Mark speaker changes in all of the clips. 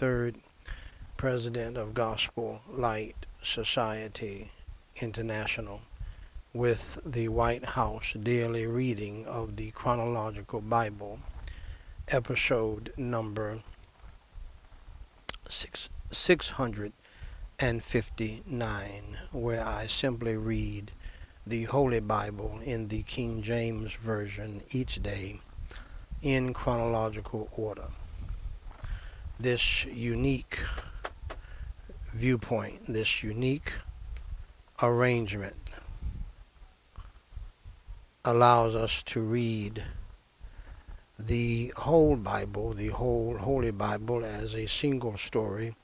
Speaker 1: III, President of Gospel Light Society International, with the White House Daily Reading of the Chronological Bible, episode number six, 659, where I simply read the Holy Bible in the King James Version each day in chronological order. This unique viewpoint, this unique arrangement allows us to read the whole Bible, the whole Holy Bible, as a single story,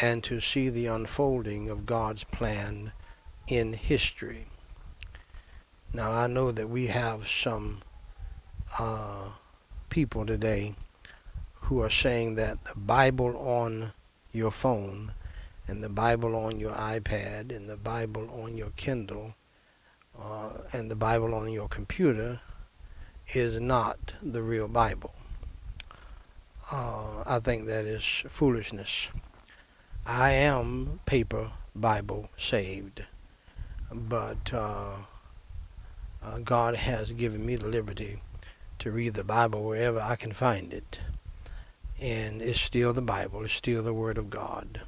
Speaker 1: and to see the unfolding of God's plan in history. Now, I know that we have some uh, people today who are saying that the Bible on your phone and the Bible on your iPad and the Bible on your Kindle uh, and the Bible on your computer is not the real Bible. Uh, I think that is foolishness. I am paper Bible saved, but uh, uh, God has given me the liberty to read the Bible wherever I can find it. And it's still the Bible, it's still the Word of God.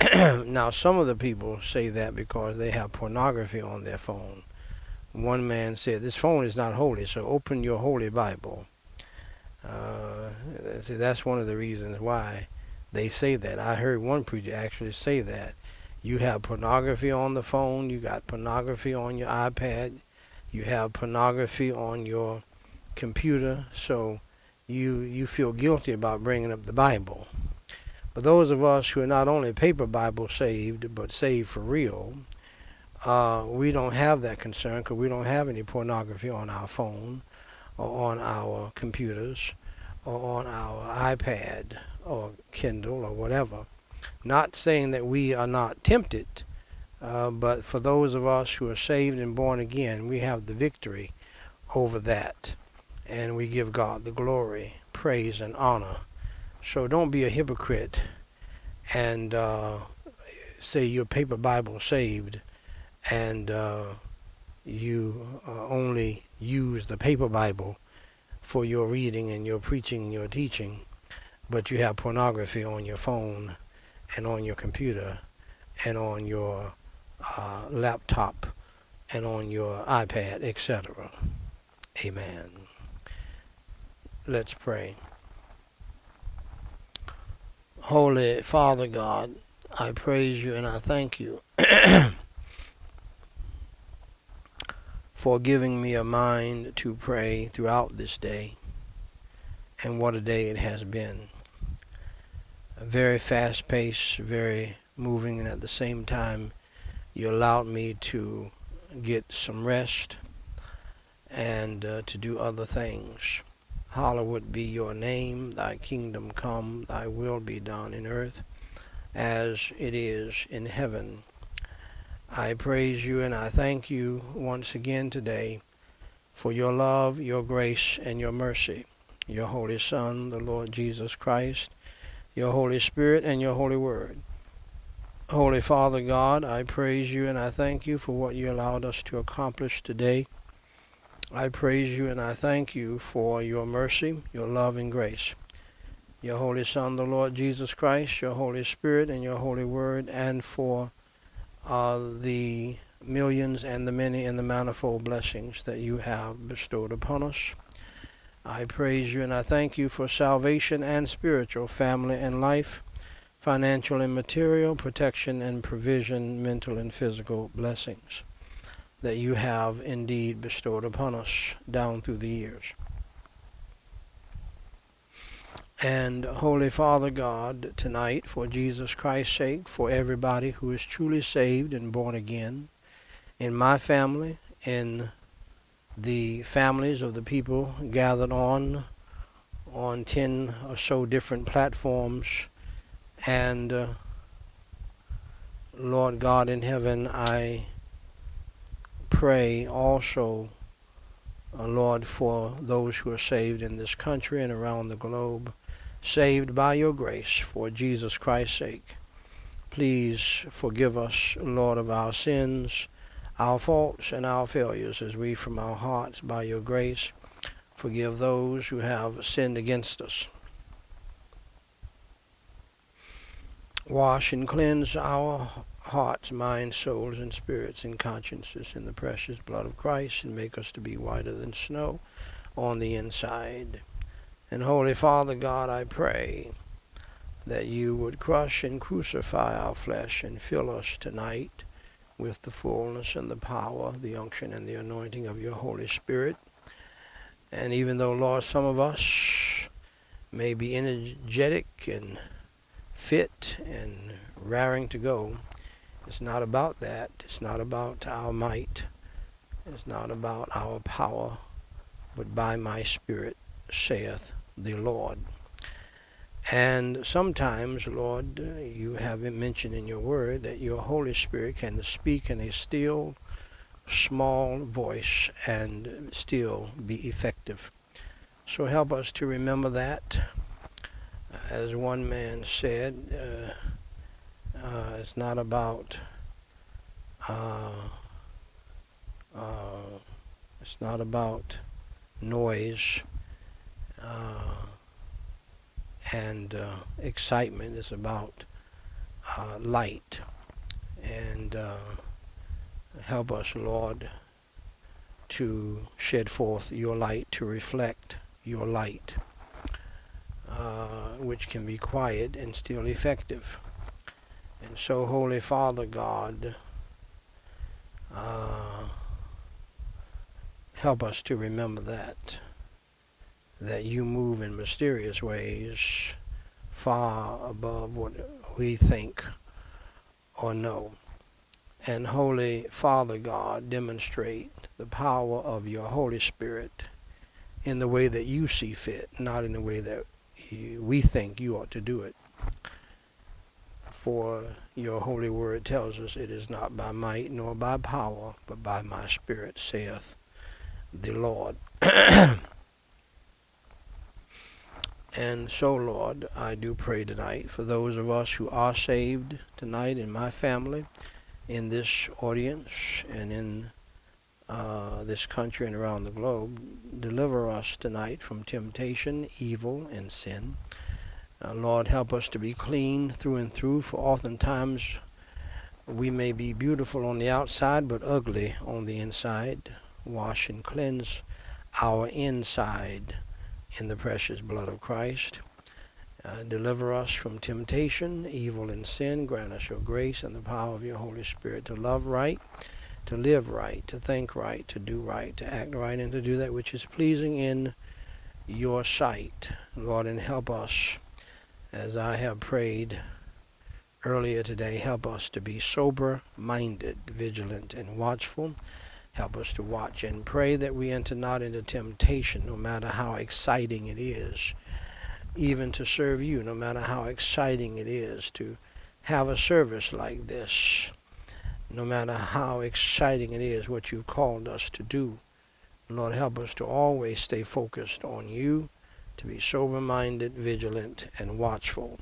Speaker 1: now, some of the people say that because they have pornography on their phone. One man said, This phone is not holy, so open your holy Bible. Uh, see, that's one of the reasons why they say that. I heard one preacher actually say that. You have pornography on the phone, you got pornography on your iPad, you have pornography on your computer, so you you feel guilty about bringing up the Bible. But those of us who are not only paper Bible saved, but saved for real, uh, we don't have that concern because we don't have any pornography on our phone or on our computers or on our iPad or Kindle or whatever. Not saying that we are not tempted, uh, but for those of us who are saved and born again, we have the victory over that and we give God the glory, praise, and honor. So don't be a hypocrite and uh, say your paper Bible saved and uh, you uh, only use the paper Bible for your reading and your preaching and your teaching, but you have pornography on your phone and on your computer and on your uh, laptop and on your iPad, etc. Amen. Let's pray. Holy Father God, I praise you and I thank you for giving me a mind to pray throughout this day. And what a day it has been. Very fast pace, very moving, and at the same time, you allowed me to get some rest and uh, to do other things. Hallowed be your name, thy kingdom come, thy will be done in earth as it is in heaven. I praise you and I thank you once again today for your love, your grace, and your mercy. Your Holy Son, the Lord Jesus Christ, your Holy Spirit, and your Holy Word. Holy Father God, I praise you and I thank you for what you allowed us to accomplish today. I praise you and I thank you for your mercy, your love, and grace. Your Holy Son, the Lord Jesus Christ, your Holy Spirit, and your Holy Word, and for uh, the millions and the many and the manifold blessings that you have bestowed upon us. I praise you and I thank you for salvation and spiritual, family and life, financial and material, protection and provision, mental and physical blessings that you have indeed bestowed upon us down through the years. And Holy Father God, tonight, for Jesus Christ's sake, for everybody who is truly saved and born again, in my family, in the families of the people gathered on on 10 or so different platforms and uh, Lord God in heaven I pray also uh, Lord, for those who are saved in this country and around the globe, saved by your grace for Jesus Christ's sake. Please forgive us, Lord, of our sins, our faults, and our failures as we from our hearts, by your grace, forgive those who have sinned against us. Wash and cleanse our hearts, minds, souls, and spirits and consciences in the precious blood of Christ and make us to be whiter than snow on the inside. And Holy Father God, I pray that you would crush and crucify our flesh and fill us tonight with the fullness and the power, the unction and the anointing of your Holy Spirit. And even though, Lord, some of us may be energetic and fit and raring to go, it's not about that. It's not about our might. It's not about our power, but by my Spirit, saith the Lord. And sometimes, Lord, you have mentioned in your word that your Holy Spirit can speak in a still, small voice and still be effective. So help us to remember that. As one man said, uh, uh, it's not about uh, uh it's not about noise. Uh, and uh, excitement It's about uh, light. And help us, Lord, to shed forth your light, to reflect your light, which can be quiet and still effective. And so, Holy Father God, uh, help us to remember that that you move in mysterious ways far above what we think or know. And Holy Father God, demonstrate the power of your Holy Spirit in the way that you see fit, not in the way that we think you ought to do it. For your holy word tells us it is not by might nor by power, but by my spirit, saith the Lord. And so, Lord, I do pray tonight for those of us who are saved tonight in my family, in this audience, and in uh, this country and around the globe. Deliver us tonight from temptation, evil, and sin. Uh, Lord, help us to be clean through and through, for oftentimes we may be beautiful on the outside, but ugly on the inside. Wash and cleanse our inside in the precious blood of Christ. Uh, deliver us from temptation, evil, and sin. Grant us your grace and the power of your Holy Spirit to love right, to live right, to think right, to do right, to act right, and to do that which is pleasing in your sight. Lord, and help us, as I have prayed earlier today, help us to be sober minded, vigilant, and watchful Help us to watch and pray that we enter not into temptation, no matter how exciting it is, even to serve you, no matter how exciting it is to have a service like this, no matter how exciting it is what you've called us to do. Lord, help us to always stay focused on you, to be sober minded, vigilant, and watchful.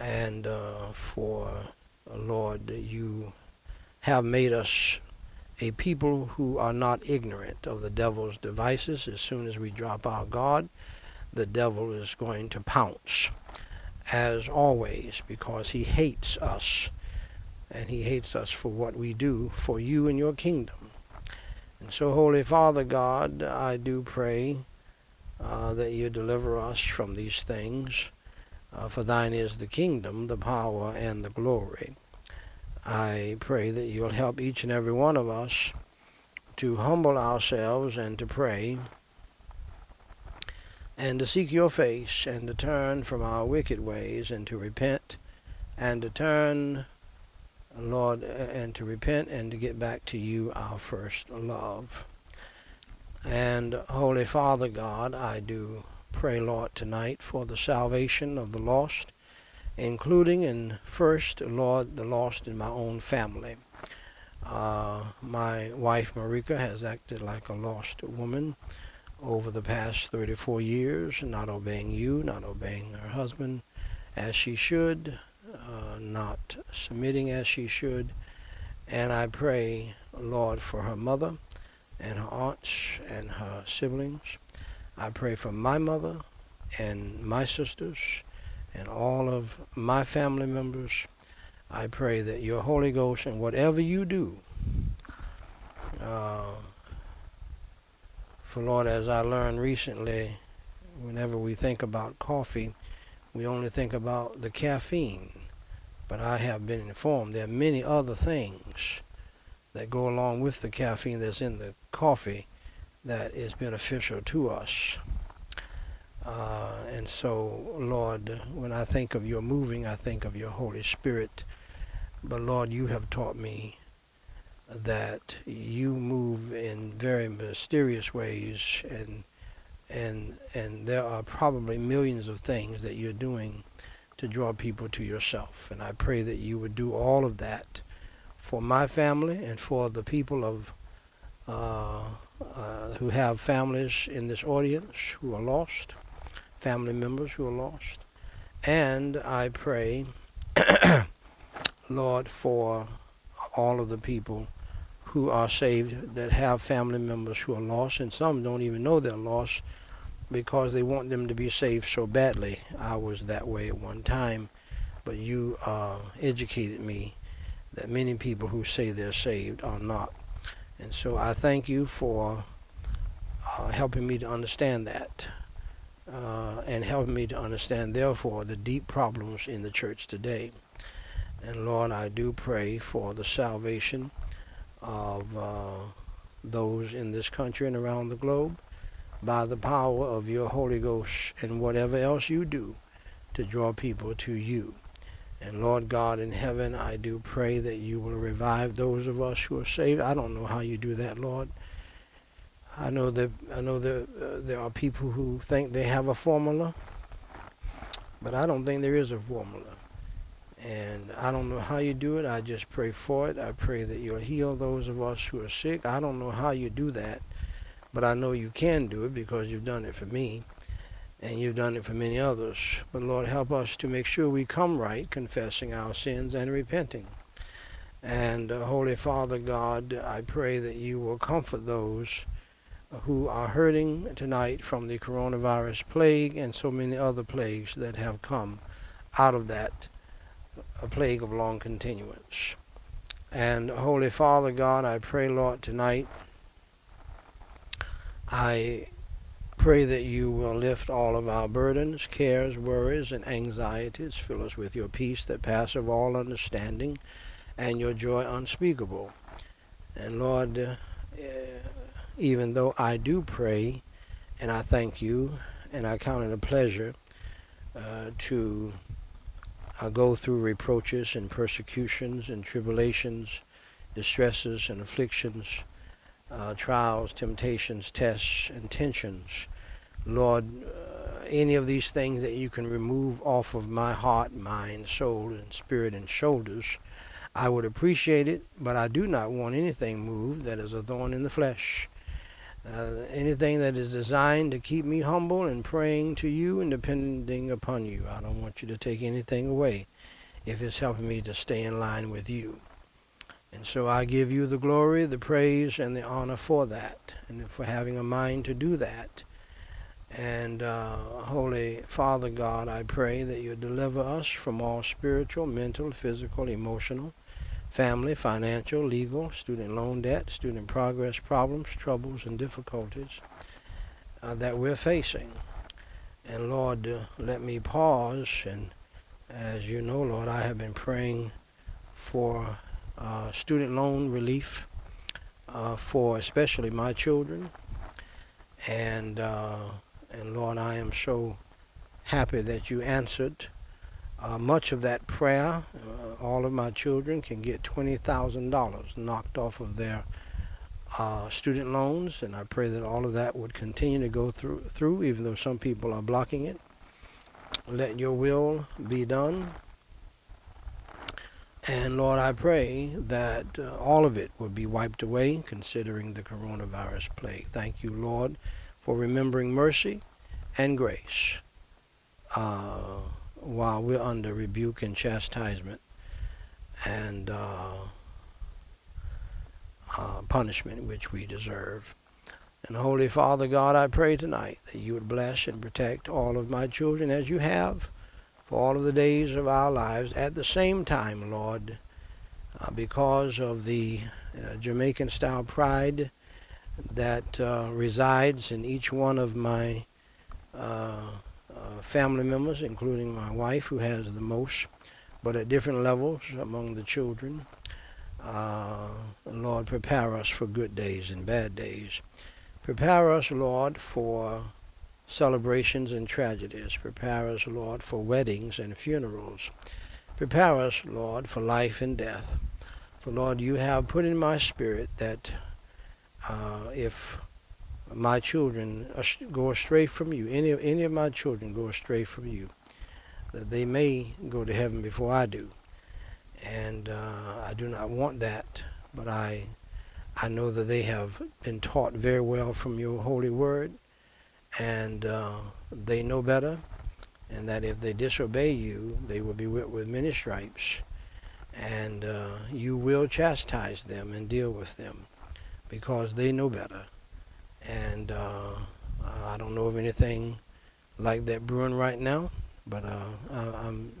Speaker 1: And uh, for, uh, Lord, you have made us a people who are not ignorant of the devil's devices. As soon as we drop our guard, the devil is going to pounce, as always, because he hates us. And he hates us for what we do for you and your kingdom. And so, Holy Father God, I do pray uh, that you deliver us from these things. Uh, for thine is the kingdom, the power, and the glory. I pray that you'll help each and every one of us to humble ourselves and to pray and to seek your face and to turn from our wicked ways and to repent and to turn, Lord, and to repent and to get back to you, our first love. And Holy Father God, I do pray, Lord, tonight for the salvation of the lost including and first, Lord, the lost in my own family. Uh, my wife Marika has acted like a lost woman over the past 34 years, not obeying you, not obeying her husband as she should, uh, not submitting as she should. And I pray, Lord, for her mother and her aunts and her siblings. I pray for my mother and my sisters and all of my family members. I pray that your Holy Ghost and whatever you do, uh, for Lord, as I learned recently, whenever we think about coffee, we only think about the caffeine. But I have been informed there are many other things that go along with the caffeine that's in the coffee that is beneficial to us. Uh, and so, Lord, when I think of your moving, I think of your Holy Spirit. But Lord, you have taught me that you move in very mysterious ways and and and there are probably millions of things that you're doing to draw people to yourself and I pray that you would do all of that for my family and for the people of uh, uh, who have families in this audience who are lost, family members who are lost, and I pray, Lord, for all of the people who are saved that have family members who are lost, and some don't even know they're lost because they want them to be saved so badly. I was that way at one time, but you uh, educated me that many people who say they're saved are not. And so I thank you for uh, helping me to understand that uh, and helping me to understand, therefore, the deep problems in the church today. And Lord, I do pray for the salvation of uh, those in this country and around the globe by the power of your Holy Ghost and whatever else you do to draw people to you. And Lord God in heaven, I do pray that you will revive those of us who are saved. I don't know how you do that, Lord. I know that I know that uh, there are people who think they have a formula, but I don't think there is a formula. And I don't know how you do it. I just pray for it. I pray that you'll heal those of us who are sick. I don't know how you do that, but I know you can do it because you've done it for me and you've done it for many others. But Lord, help us to make sure we come right, confessing our sins and repenting. And uh, Holy Father God, I pray that you will comfort those who are hurting tonight from the coronavirus plague and so many other plagues that have come out of that a plague of long continuance. And Holy Father God, I pray, Lord, tonight, I pray that you will lift all of our burdens, cares, worries, and anxieties. Fill us with your peace that passeth all understanding and your joy unspeakable. And Lord, uh, even though I do pray, and I thank you, and I count it a pleasure uh, to I go through reproaches and persecutions and tribulations, distresses and afflictions, uh, trials, temptations, tests, and tensions. Lord, uh, any of these things that you can remove off of my heart, mind, soul, and spirit and shoulders, I would appreciate it, but I do not want anything moved that is a thorn in the flesh. Uh, anything that is designed to keep me humble and praying to you and depending upon you. I don't want you to take anything away if it's helping me to stay in line with you. And so I give you the glory, the praise, and the honor for that, and for having a mind to do that. And uh, Holy Father God, I pray that you deliver us from all spiritual, mental, physical, emotional, family, financial, legal, student loan debt, student progress problems, troubles, and difficulties uh, that we're facing. And Lord, uh, let me pause. And as you know, Lord, I have been praying for uh, student loan relief uh, for especially my children. And, uh, and Lord, I am so happy that you answered uh, much of that prayer, uh, all of my children can get $20,000 knocked off of their uh, student loans, and I pray that all of that would continue to go through, through, even though some people are blocking it. Let your will be done. And Lord, I pray that uh, all of it will be wiped away, considering the coronavirus plague. Thank you, Lord, for remembering mercy and grace uh, while we're under rebuke and chastisement and uh, uh, punishment which we deserve. And Holy Father God, I pray tonight that you would bless and protect all of my children as you have for all of the days of our lives. At the same time, Lord, uh, because of the uh, Jamaican style pride that uh, resides in each one of my uh, uh, family members, including my wife, who has the most, but at different levels among the children. Uh, Lord, prepare us for good days and bad days. Prepare us, Lord, for celebrations and tragedies. Prepare us, Lord, for weddings and funerals. Prepare us, Lord, for life and death. For, Lord, you have put in my spirit that uh, if my children go astray from you, any, any of my children go astray from you, that they may go to heaven before I do. And uh, I do not want that, but I I know that they have been taught very well from your holy word, and uh, they know better, and that if they disobey you, they will be whipped with many stripes, and uh, you will chastise them and deal with them because they know better. And uh, I don't know of anything like that brewing right now, but uh, I'm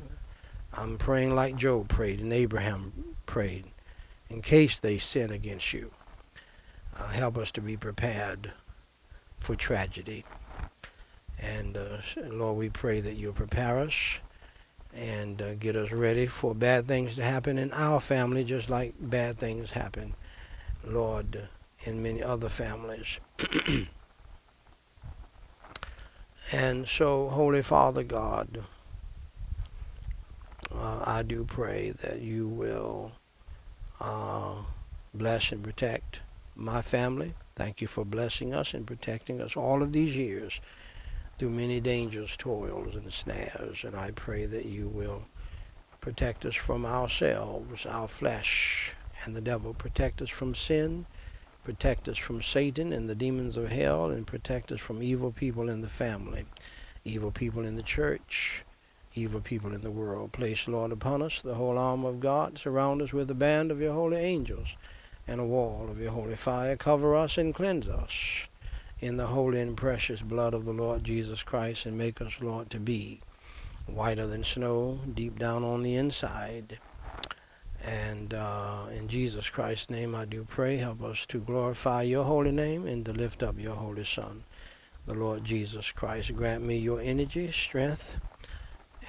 Speaker 1: I'm praying like Job prayed and Abraham prayed, in case they sin against you. Uh, help us to be prepared for tragedy. And uh, Lord, we pray that you'll prepare us and uh, get us ready for bad things to happen in our family, just like bad things happen, Lord, in many other families. and so, Holy Father God, uh, I do pray that you will uh, bless and protect my family. Thank you for blessing us and protecting us all of these years through many dangers, toils, and snares. And I pray that you will protect us from ourselves, our flesh, and the devil. Protect us from sin. Protect us from Satan and the demons of hell, and protect us from evil people in the family, evil people in the church, evil people in the world. Place, Lord, upon us the whole armor of God. Surround us with a band of your holy angels and a wall of your holy fire. Cover us and cleanse us in the holy and precious blood of the Lord Jesus Christ and make us, Lord, to be whiter than snow, deep down on the inside. And uh, in Jesus Christ's name I do pray. Help us to glorify your holy name and to lift up your holy Son, the Lord Jesus Christ. Grant me your energy, strength,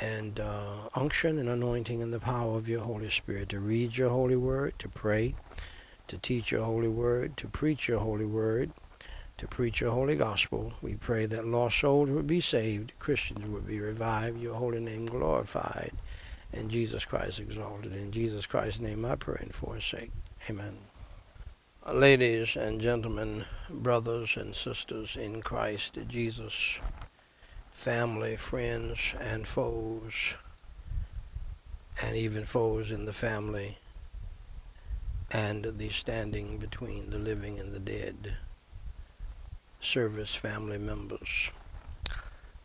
Speaker 1: and uh, unction and anointing and the power of your Holy Spirit to read your holy word, to pray, to teach your holy word, to preach your holy word, to preach your holy gospel. We pray that lost souls would be saved, Christians would be revived, your holy name glorified, and Jesus Christ exalted. In Jesus Christ's name I pray and for his sake. Amen. Ladies and gentlemen, brothers and sisters in Christ Jesus, family, friends, and foes, and even foes in the family and the standing between the living and the dead, service family members.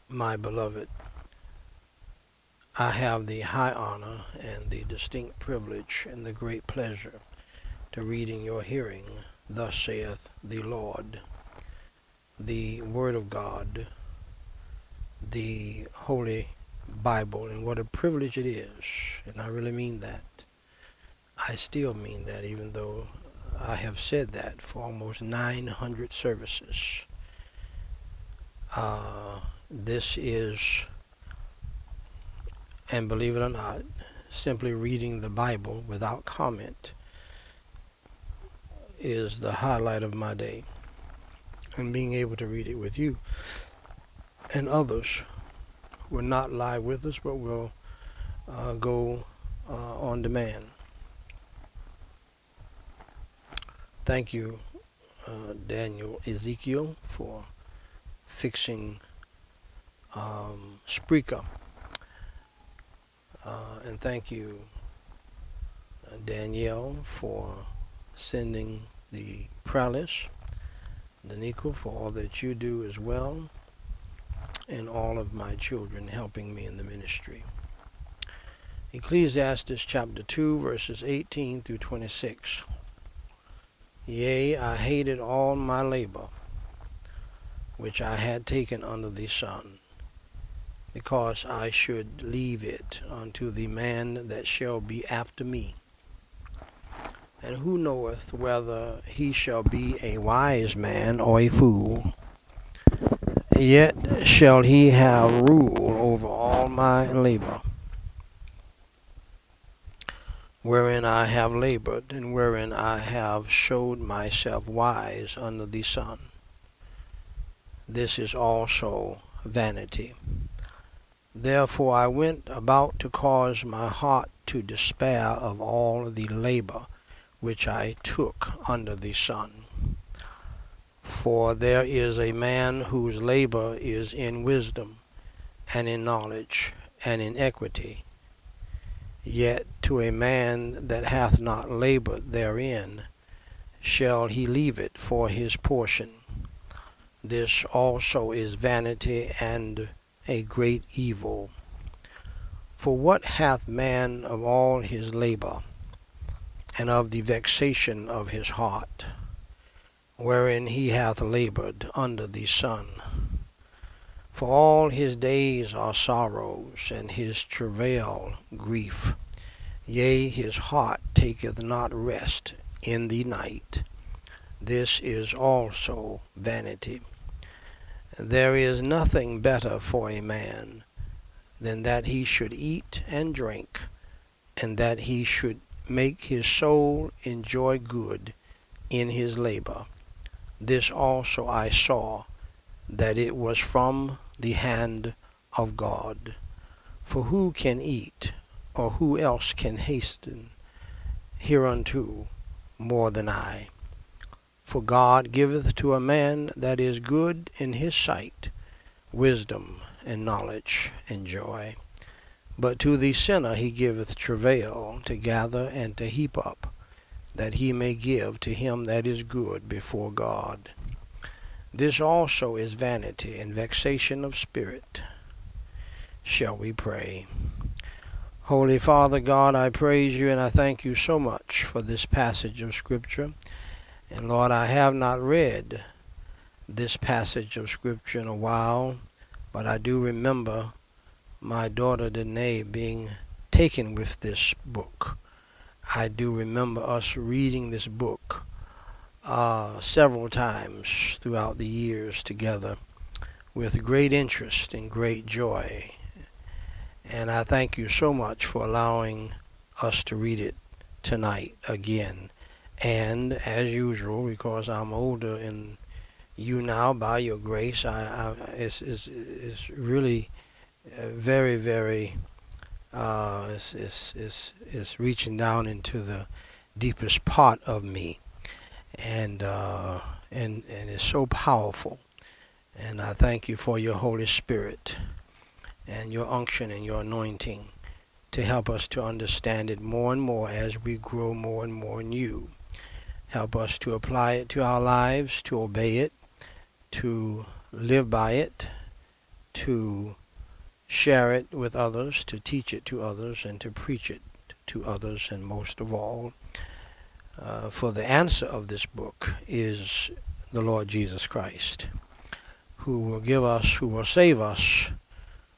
Speaker 1: My beloved, I have the high honor and the distinct privilege and the great pleasure to read in your hearing, Thus saith the Lord, the Word of God, the Holy Bible, and what a privilege it is, and I really mean that. I still mean that, even though I have said that for almost 900 services. Uh, this is, and believe it or not, simply reading the Bible without comment is the highlight of my day. And being able to read it with you and others are not live with us but will uh, go uh, on demand. Thank you, uh, Daniel Ezekiel, for fixing um, Spreaker. Uh, and thank you, Danielle for sending the prayer list, Danica for all that you do as well, and all of my children helping me in the ministry. Ecclesiastes chapter 2, verses 18 through 26. Yea, I hated all my labor, which I had taken under the sun, because I should leave it unto the man that shall be after me. And who knoweth whether he shall be a wise man or a fool? Yet shall he have rule over all my labor wherein I have labored, and wherein I have showed myself wise under the sun. This is also vanity. Therefore I went about to cause my heart to despair of all the labor which I took under the sun. For there is a man whose labor is in wisdom, and in knowledge, and in equity Yet to a man that hath not labored therein shall he leave it for his portion. This also is vanity and a great evil. For what hath man of all his labor, and of the vexation of his heart, wherein he hath labored under the sun? For all his days are sorrows, and his travail grief. Yea, his heart taketh not rest in the night. This is also vanity. There is nothing better for a man than that he should eat and drink, and that he should make his soul enjoy good in his labor. This also I saw, that it was from the hand of God. For who can eat, or who else can hasten hereunto more than I? For God giveth to a man that is good in his sight wisdom and knowledge and joy. But to the sinner he giveth travail to gather and to heap up, that he may give to him that is good before God. This also is vanity and vexation of spirit. Shall we pray? Holy Father God, I praise you and I thank you so much for this passage of Scripture. And Lord, I have not read this passage of Scripture in a while, but I do remember my daughter Danae being taken with this book. I do remember us reading this book uh, several times throughout the years together with great interest and great joy. And I thank you so much for allowing us to read it tonight again. And as usual, because I'm older in you now by your grace, I, I it's, it's, it's really uh, very, very, uh, it's, it's, it's, it's reaching down into the deepest part of me and uh, and and it's so powerful. And I thank you for your Holy Spirit and your unction and your anointing to help us to understand it more and more as we grow more and more in you. Help us to apply it to our lives, to obey it, to live by it, to share it with others, to teach it to others, and to preach it to others, and most of all, uh, for the answer of this book is the Lord Jesus Christ, who will give us, who will save us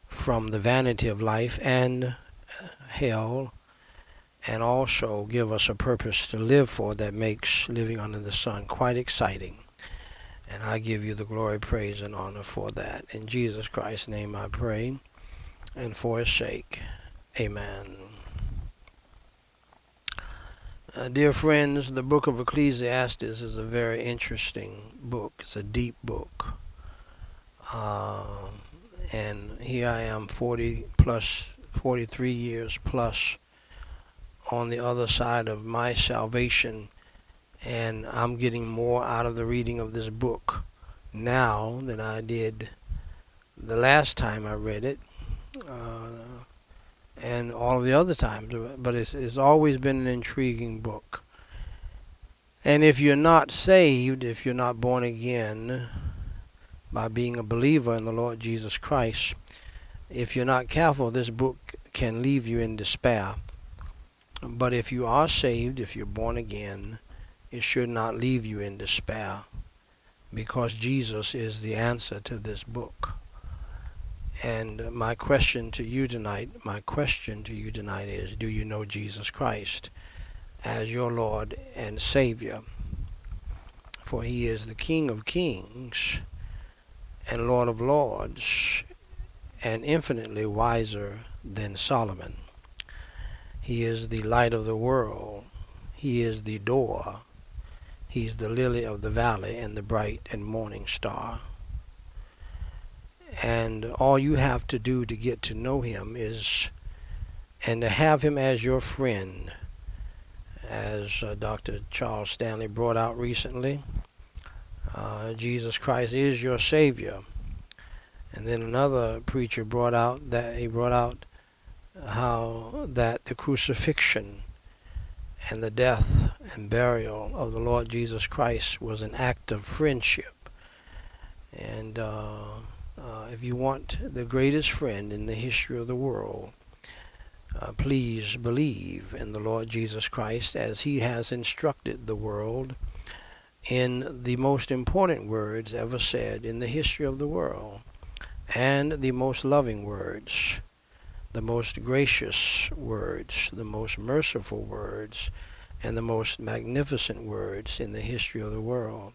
Speaker 1: from the vanity of life and uh, hell, and also give us a purpose to live for that makes living under the sun quite exciting. And I give you the glory, praise, and honor for that. In Jesus Christ's name I pray, and for his sake, amen. Uh, dear friends, the book of Ecclesiastes is a very interesting book. It's a deep book. Uh, and here I am 40 plus, 43 years plus on the other side of my salvation, and I'm getting more out of the reading of this book now than I did the last time I read it. Uh, and all of the other times, but it's, it's always been an intriguing book. And if you're not saved, if you're not born again by being a believer in the Lord Jesus Christ, if you're not careful, this book can leave you in despair. But if you are saved, if you're born again, it should not leave you in despair because Jesus is the answer to this book. And my question to you tonight, my question to you tonight is do you know Jesus Christ as your Lord and Savior? For he is the King of kings and Lord of lords and infinitely wiser than Solomon. He is the light of the world. He is the door. He's the lily of the valley and the bright and morning star. And all you have to do to get to know him is, and to have him as your friend, as uh, Dr. Charles Stanley brought out recently, uh, Jesus Christ is your Savior. And then another preacher brought out that he brought out how that the crucifixion and the death and burial of the Lord Jesus Christ was an act of friendship. And uh, uh, if you want the greatest friend in the history of the world, uh, please believe in the Lord Jesus Christ as he has instructed the world in the most important words ever said in the history of the world and the most loving words the most gracious words, the most merciful words, and the most magnificent words in the history of the world.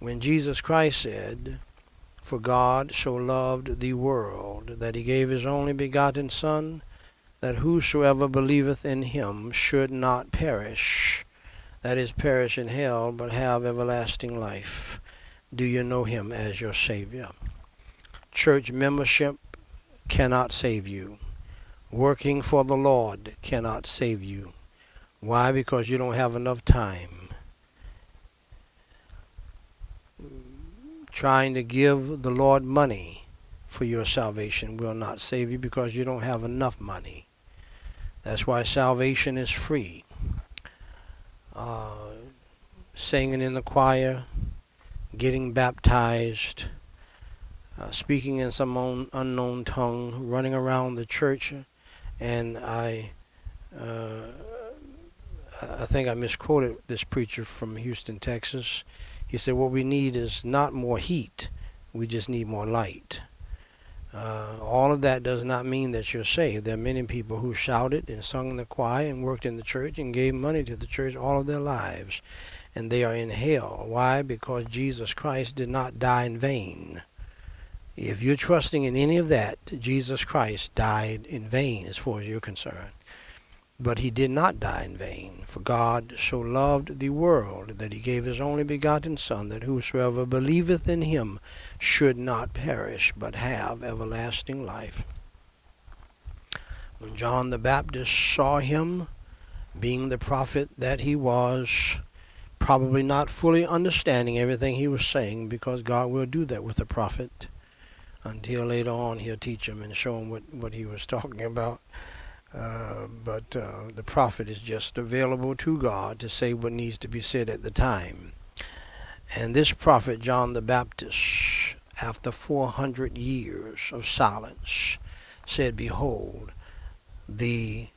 Speaker 1: When Jesus Christ said, For God so loved the world that he gave his only begotten Son, that whosoever believeth in him should not perish, that is, perish in hell, but have everlasting life. Do you know him as your Savior? Church membership cannot save you. Working for the Lord cannot save you. Why? Because you don't have enough time. Trying to give the Lord money for your salvation will not save you because you don't have enough money. That's why salvation is free. Uh, singing in the choir, getting baptized, uh, speaking in some unknown tongue, running around the church, and I, uh, I think I misquoted this preacher from Houston, Texas. He said, "What we need is not more heat; we just need more light." Uh, all of that does not mean that you're saved. There are many people who shouted and sung in the choir and worked in the church and gave money to the church all of their lives, and they are in hell. Why? Because Jesus Christ did not die in vain. If you're trusting in any of that, Jesus Christ died in vain as far as you're concerned. But he did not die in vain. For God so loved the world that he gave his only begotten Son, that whosoever believeth in him should not perish, but have everlasting life. When John the Baptist saw him, being the prophet that he was, probably not fully understanding everything he was saying, because God will do that with a prophet until later on he'll teach him and show him what, what he was talking about. Uh, but uh, the prophet is just available to God to say what needs to be said at the time. And this prophet, John the Baptist, after 400 years of silence, said, Behold, the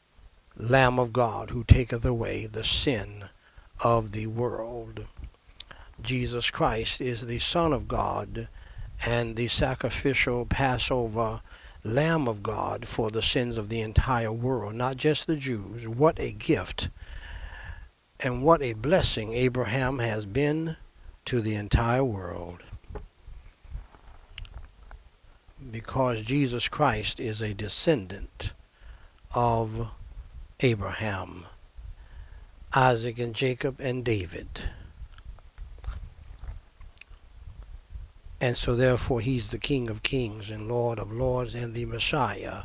Speaker 1: Lamb of God who taketh away the sin of the world. Jesus Christ is the Son of God and the sacrificial Passover Lamb of God for the sins of the entire world, not just the Jews. What a gift and what a blessing Abraham has been to the entire world. Because Jesus Christ is a descendant of Abraham, Isaac, and Jacob, and David. And so therefore he's the King of kings and Lord of lords and the Messiah.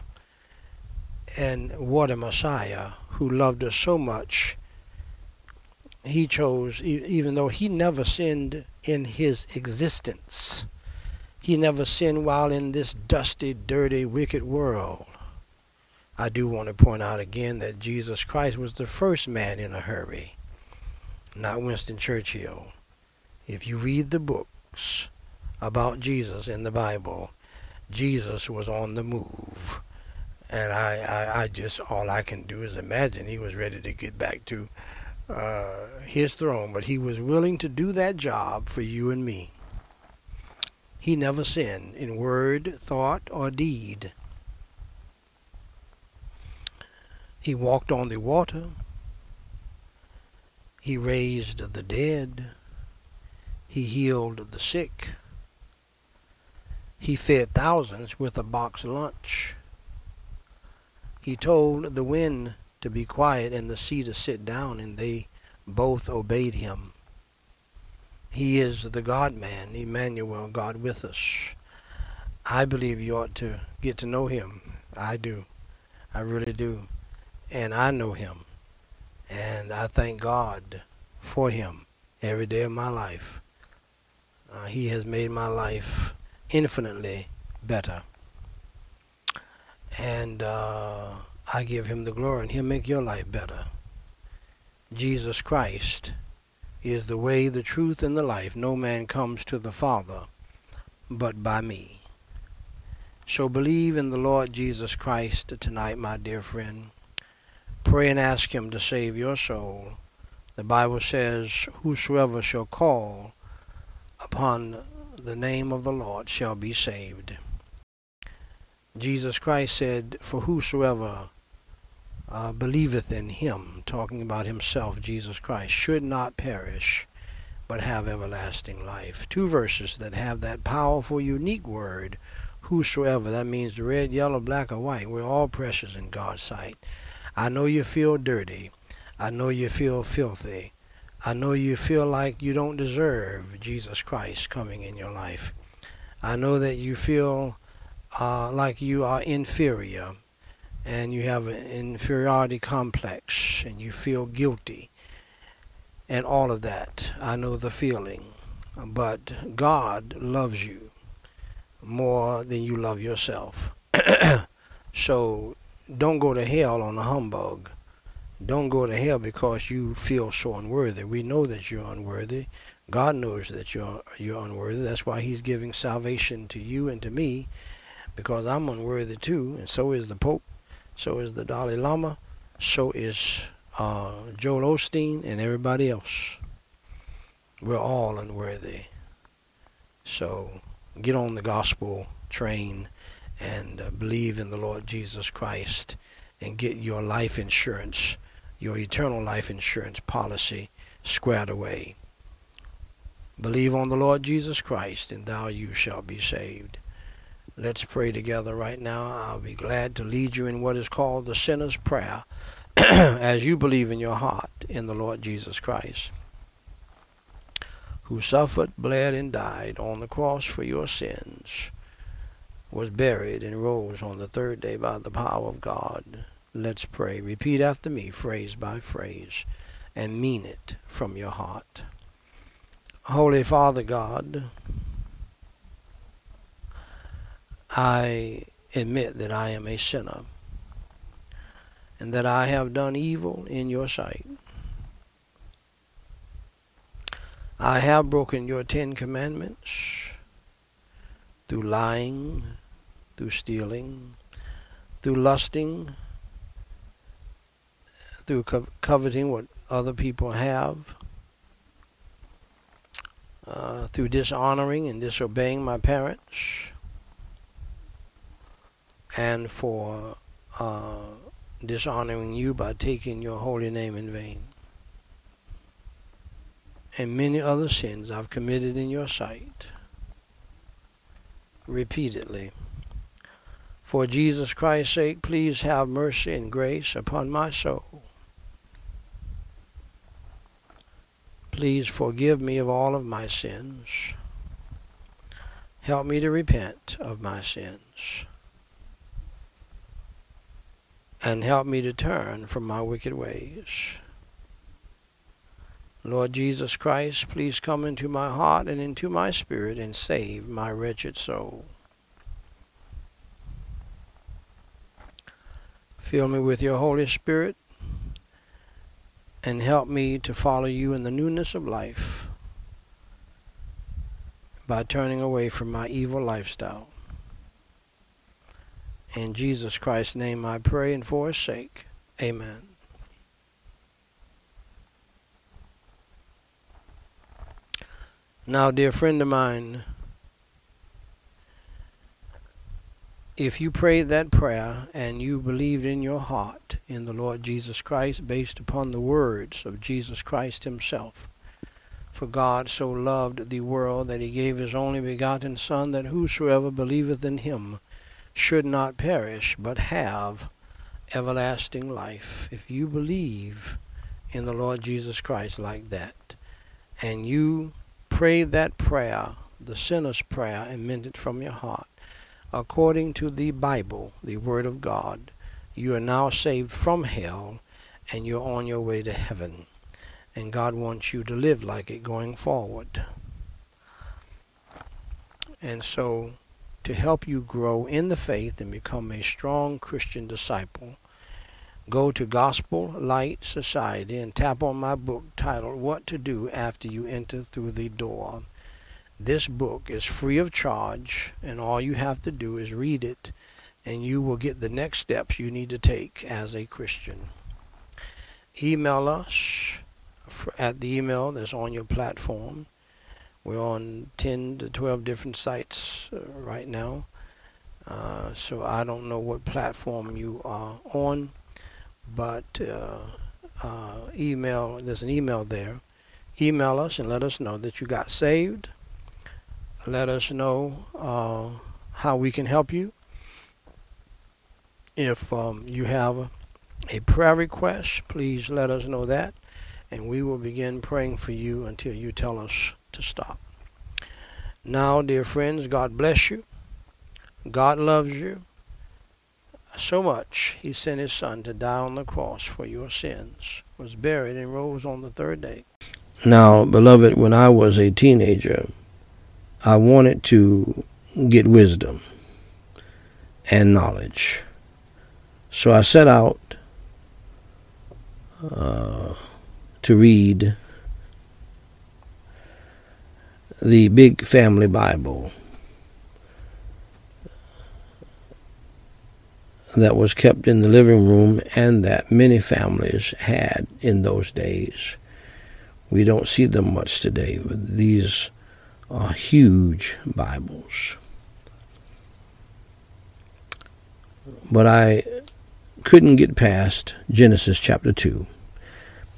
Speaker 1: And what a Messiah who loved us so much. He chose, even though he never sinned in his existence, he never sinned while in this dusty, dirty, wicked world. I do want to point out again that Jesus Christ was the first man in a hurry, not Winston Churchill. If you read the books about Jesus in the Bible, Jesus was on the move. And I, I, I just, all I can do is imagine he was ready to get back to uh, his throne, but he was willing to do that job for you and me. He never sinned in word, thought, or deed. He walked on the water. He raised the dead. He healed the sick. He fed thousands with a box lunch. He told the wind to be quiet and the sea to sit down, and they both obeyed him. He is the God man, Emmanuel, God with us. I believe you ought to get to know him. I do. I really do. And I know him. And I thank God for him every day of my life. Uh, he has made my life infinitely better. And uh, I give him the glory, and he'll make your life better. Jesus Christ is the way, the truth, and the life. No man comes to the Father but by me. So believe in the Lord Jesus Christ tonight, my dear friend. Pray and ask him to save your soul. The Bible says, Whosoever shall call upon the name of the Lord shall be saved. Jesus Christ said, For whosoever uh, believeth in him, talking about himself, Jesus Christ, should not perish, but have everlasting life. Two verses that have that powerful, unique word, whosoever. That means red, yellow, black, or white. We're all precious in God's sight. I know you feel dirty. I know you feel filthy. I know you feel like you don't deserve Jesus Christ coming in your life. I know that you feel uh, like you are inferior and you have an inferiority complex and you feel guilty and all of that. I know the feeling. But God loves you more than you love yourself. so don't go to hell on a humbug. Don't go to hell because you feel so unworthy. We know that you're unworthy. God knows that you're you're unworthy. That's why He's giving salvation to you and to me, because I'm unworthy too, and so is the Pope, so is the Dalai Lama, so is uh, Joel Osteen and everybody else. We're all unworthy. So get on the gospel train and uh, believe in the Lord Jesus Christ and get your life insurance your eternal life insurance policy squared away. Believe on the Lord Jesus Christ, and thou you shall be saved. Let's pray together right now. I'll be glad to lead you in what is called the sinner's prayer as you believe in your heart in the Lord Jesus Christ, who suffered, bled, and died on the cross for your sins, was buried, and rose on the third day by the power of God Let's pray. Repeat after me, phrase by phrase, and mean it from your heart. Holy Father God, I admit that I am a sinner and that I have done evil in your sight. I have broken your Ten Commandments through lying, through stealing, through lusting, through co- coveting what other people have, uh, through dishonoring and disobeying my parents, and for uh, dishonoring you by taking your holy name in vain. And many other sins I've committed in your sight repeatedly. For Jesus Christ's sake, please have mercy and grace upon my soul Please forgive me of all of my sins. Help me to repent of my sins. And help me to turn from my wicked ways. Lord Jesus Christ, please come into my heart and into my spirit and save my wretched soul. Fill me with your Holy Spirit and help me to follow you in the newness of life by turning away from my evil lifestyle. In Jesus Christ's name I pray and for his sake. Amen. Now, dear friend of mine, if you prayed that prayer and you believed in your heart in the Lord Jesus Christ based upon the words of Jesus Christ himself, for God so loved the world that he gave his only begotten Son, that whosoever believeth in him should not perish, but have everlasting life. If you believe in the Lord Jesus Christ like that, and you pray that prayer, the sinner's prayer, and meant it from your heart, according to the Bible, the Word of God, you are now saved from hell and you're on your way to heaven. And God wants you to live like it going forward. And so, to help you grow in the faith and become a strong Christian disciple, go to Gospel Light Society and tap on my book titled What to Do After You Enter Through the Door. This book is free of charge, and all you have to do is read it, and you will get the next steps you need to take as a Christian. Email us at the email that's on your platform. We're on 10 to 12 different sites uh, right now. Uh, so I don't know what platform you are on, but uh, uh email, there's an email there. Email us and let us know that you got saved let us know uh, how we can help you. If um, you have a prayer request, please let us know that, and we will begin praying for you until you tell us to stop. Now, dear friends, God bless you. God loves you so much, He sent His Son to die on the cross for your sins, was buried, and rose on the third day. Now, beloved, when I was a teenager, I wanted to get wisdom and knowledge. So I set out uh, to read the Big Family Bible that was kept in the living room and that many families had in those days. We don't see them much today. These are huge Bibles. But I couldn't get past Genesis chapter 2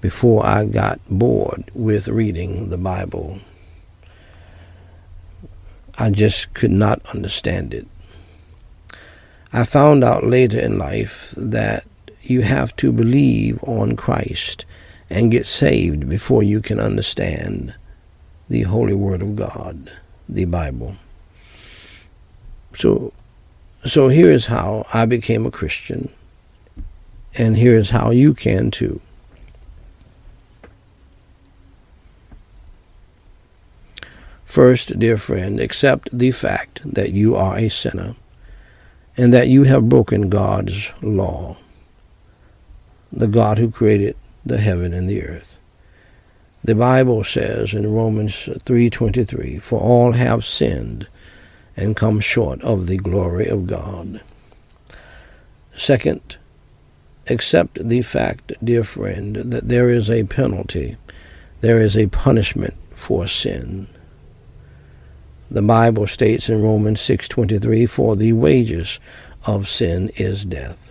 Speaker 1: before I got bored with reading the Bible. I just could not understand it. I found out later in life that you have to believe on Christ and get saved before you can understand the Holy Word of God, the Bible. So, so here is how I became a Christian, and here is how you can too. First, dear friend, accept the fact that you are a sinner and that you have broken God's law, the God who created the heaven and the earth. The Bible says in Romans 3:23, "For all have sinned and come short of the glory of God." Second, accept the fact, dear friend, that there is a penalty, there is a punishment for sin. The Bible states in Romans 6:23, "For the wages of sin is death."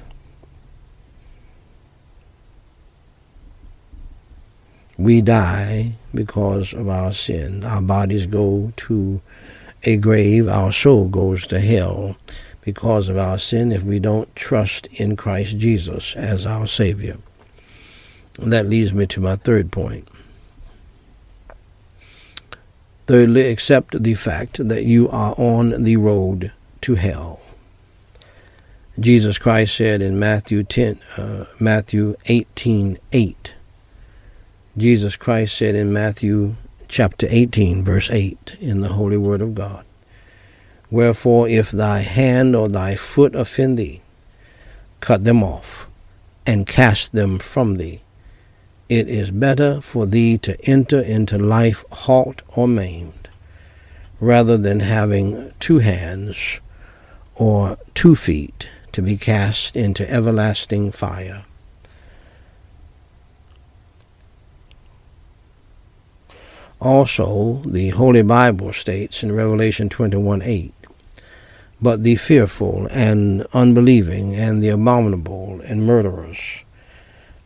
Speaker 1: We die because of our sin. Our bodies go to a grave, our soul goes to hell because of our sin if we don't trust in Christ Jesus as our Savior. And that leads me to my third point. Thirdly, accept the fact that you are on the road to hell. Jesus Christ said in Matthew 10, uh, Matthew 18, 8, Jesus Christ said in Matthew chapter 18, verse 8, in the Holy Word of God, Wherefore, if thy hand or thy foot offend thee, cut them off and cast them from thee. It is better for thee to enter into life halt or maimed, rather than having two hands or two feet to be cast into everlasting fire. Also, the Holy Bible states in Revelation 21 8, But the fearful and unbelieving and the abominable and murderers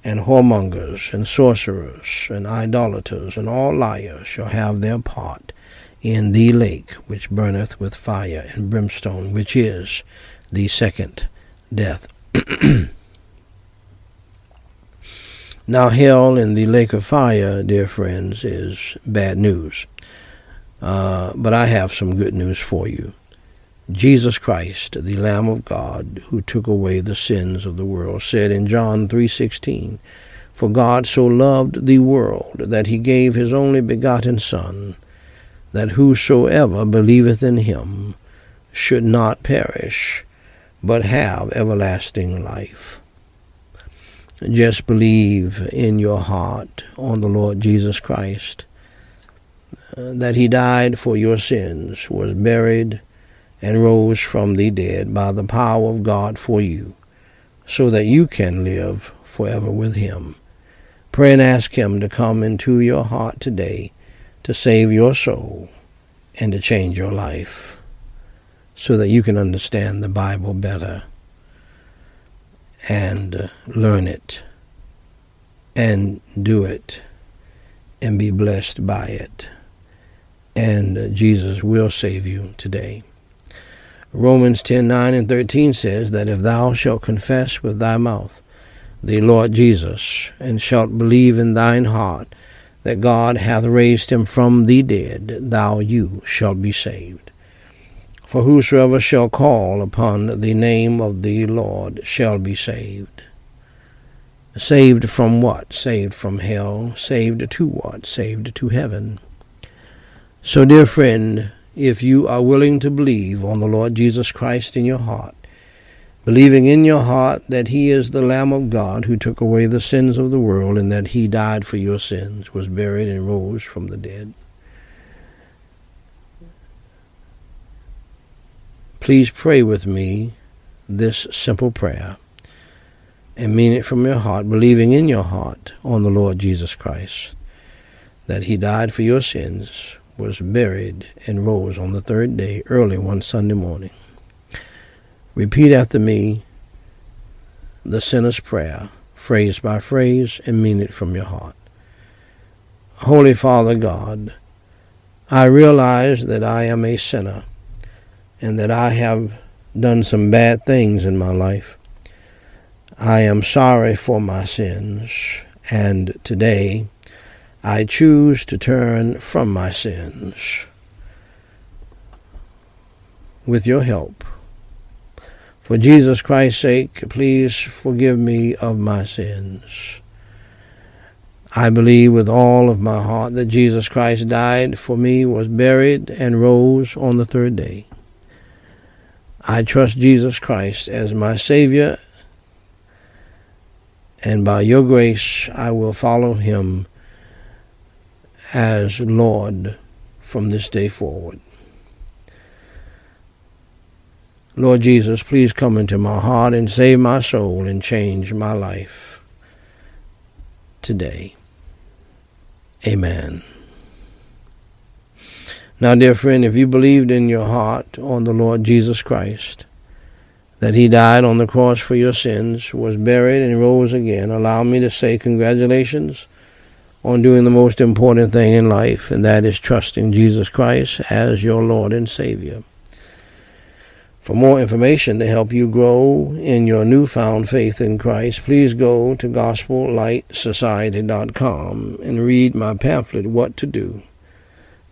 Speaker 1: and whoremongers and sorcerers and idolaters and all liars shall have their part in the lake which burneth with fire and brimstone, which is the second death. Now, hell in the lake of fire, dear friends, is bad news. Uh, but I have some good news for you. Jesus Christ, the Lamb of God, who took away the sins of the world, said in John 3:16, "For God so loved the world that he gave his only begotten Son, that whosoever believeth in him should not perish, but have everlasting life." Just believe in your heart on the Lord Jesus Christ, uh, that he died for your sins, was buried, and rose from the dead by the power of God for you, so that you can live forever with him. Pray and ask him to come into your heart today to save your soul and to change your life so that you can understand the Bible better and uh, learn it and do it and be blessed by it. And uh, Jesus will save you today. Romans 10 9 and 13 says that if thou shalt confess with thy mouth the Lord Jesus, and shalt believe in thine heart that God hath raised him from the dead, thou you shalt be saved. For whosoever shall call upon the name of the Lord shall be saved. Saved from what? Saved from hell. Saved to what? Saved to heaven. So, dear friend, if you are willing to believe on the Lord Jesus Christ in your heart, believing in your heart that He is the Lamb of God who took away the sins of the world and that He died for your sins, was buried, and rose from the dead, Please pray with me this simple prayer and mean it from your heart, believing in your heart on the Lord Jesus Christ, that he died for your sins, was buried, and rose on the third day early one Sunday morning. Repeat after me the sinner's prayer, phrase by phrase, and mean it from your heart. Holy Father God, I realize that I am a sinner and that I have done some bad things in my life. I am sorry for my sins, and today I choose to turn from my sins with your help. For Jesus Christ's sake, please forgive me of my sins. I believe with all of my heart that Jesus Christ died for me, was buried, and rose on the third day. I trust Jesus Christ as my Savior, and by your grace, I will follow him as Lord from this day forward. Lord Jesus, please come into my heart and save my soul and change my life today. Amen. Now, dear friend, if you believed in your heart on the Lord Jesus Christ, that he died on the cross for your sins, was buried, and rose again, allow me to say congratulations on doing the most important thing in life, and that is trusting Jesus Christ as your Lord and Savior. For more information to help you grow in your newfound faith in Christ, please go to GospelLightSociety.com and read my pamphlet, What to Do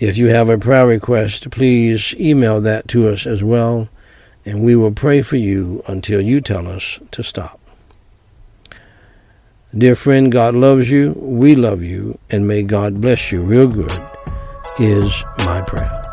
Speaker 1: If you have a prayer request, please email that to us as well, and we will pray for you until you tell us to stop. Dear friend, God loves you, we love you, and may God bless you real good, is my prayer.